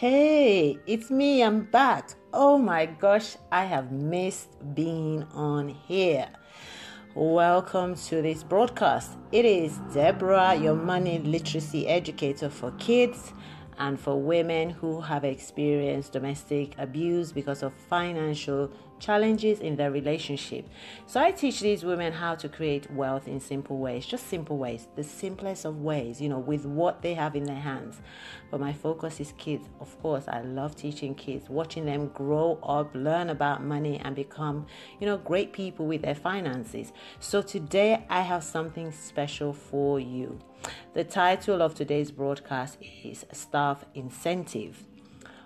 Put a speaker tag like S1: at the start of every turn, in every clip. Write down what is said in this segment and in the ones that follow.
S1: Hey, it's me, I'm back. Oh my gosh, I have missed being on here. Welcome to this broadcast. It is Deborah, your money literacy educator for kids and for women who have experienced domestic abuse because of financial challenges in their relationship. So I teach these women how to create wealth in simple ways, just simple ways, the simplest of ways, you know, with what they have in their hands. But my focus is kids. Of course, I love teaching kids, watching them grow up, learn about money and become, you know, great people with their finances. So today I have something special for you. The title of today's broadcast is Staff Incentive.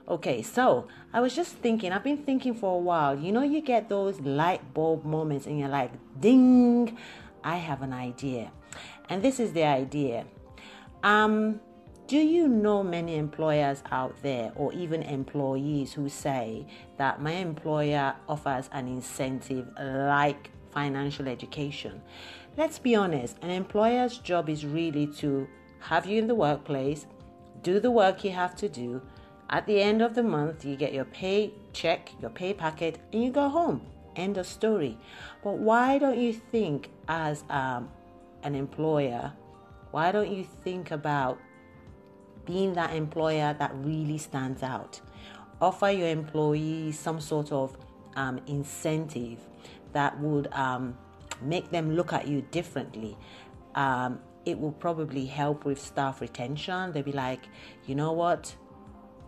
S1: Okay, so I was just thinking, I've been thinking for a while. You know, you get those light bulb moments and you're like, ding, I have an idea. And this is the idea. Um, do you know many employers out there or even employees who say that my employer offers an incentive like financial education? Let's be honest, an employer's job is really to have you in the workplace, do the work you have to do, at the end of the month, you get your pay check, your pay packet, and you go home. End of story. But why don't you think, as um, an employer, why don't you think about being that employer that really stands out? Offer your employees some sort of um, incentive that would um, make them look at you differently. Um, it will probably help with staff retention. They'll be like, you know what?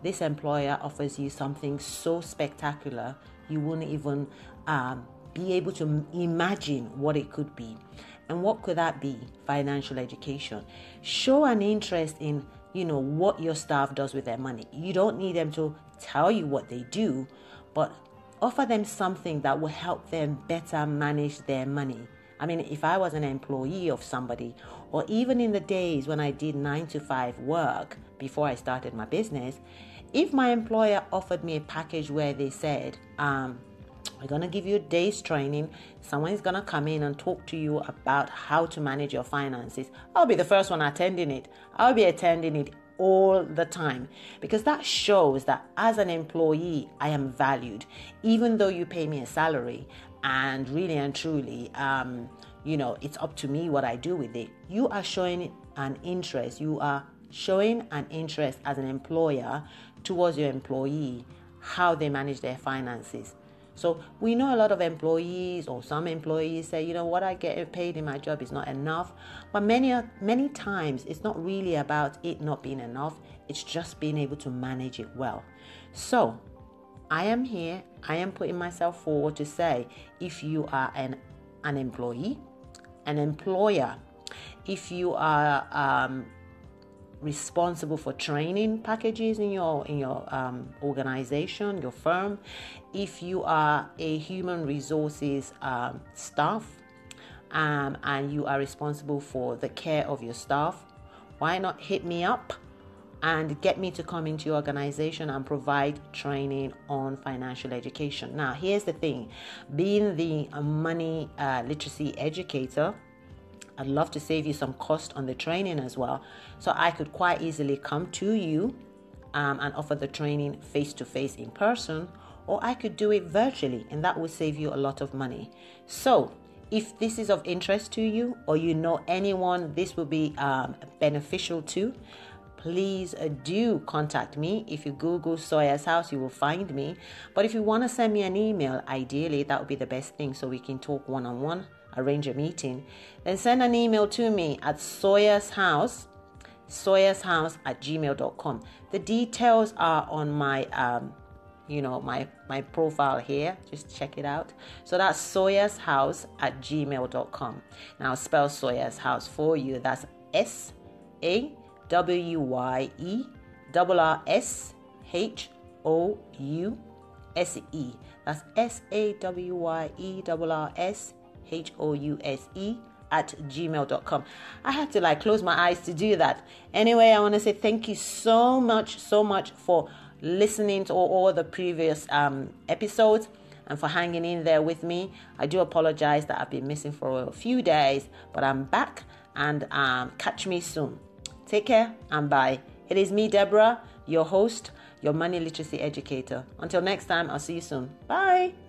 S1: this employer offers you something so spectacular you wouldn't even um, be able to imagine what it could be. And what could that be? Financial education. Show an interest in, you know, what your staff does with their money. You don't need them to tell you what they do, but offer them something that will help them better manage their money. I mean, if I was an employee of somebody, or even in the days when I did nine to five work before I started my business, if my employer offered me a package where they said, um, we're going to give you a day's training. Someone is going to come in and talk to you about how to manage your finances. I'll be the first one attending it. I'll be attending it all the time because that shows that as an employee, I am valued, even though you pay me a salary. And really and truly, um, you know, it's up to me what I do with it. You are showing an interest. You are showing an interest as an employer towards your employee, how they manage their finances. So we know a lot of employees or some employees say, you know, what I get paid in my job is not enough. But many many times it's not really about it not being enough. It's just being able to manage it well. So I am here. I am putting myself forward to say, if you are an an employee, an employer, if you are um, responsible for training packages in your in your um, organization, your firm. If you are a human resources um, staff um, and you are responsible for the care of your staff, why not hit me up and get me to come into your organization and provide training on financial education? Now, here's the thing: being the money uh, literacy educator I'd love to save you some cost on the training as well. So I could quite easily come to you um, and offer the training face to face in person, or I could do it virtually, and that would save you a lot of money. So if this is of interest to you, or you know anyone this will be um, beneficial to, please uh, do contact me. If you Google Sawyerr's House, you will find me. But if you want to send me an email, ideally, that would be the best thing so we can talk one on one arrange a meeting, then send an email to me at Sawyerr's House, Sawyerr's House at gmail.com. The details are on my um, you know my my profile here. Just check it out. So that's sawyerr's house at gmail.com now spell sawyerr's house for you. That's s a w y e double r s h o u s e. That's s a w y e double r s H O U S E at gmail.com. I had to like close my eyes to do that. Anyway, I want to say thank you so much, so much for listening to all, all the previous um, episodes and for hanging in there with me. I do apologize that I've been missing for a few days, but I'm back and um, catch me soon. Take care and bye. It is me, Deborah, your host, your money literacy educator. Until next time, I'll see you soon. Bye.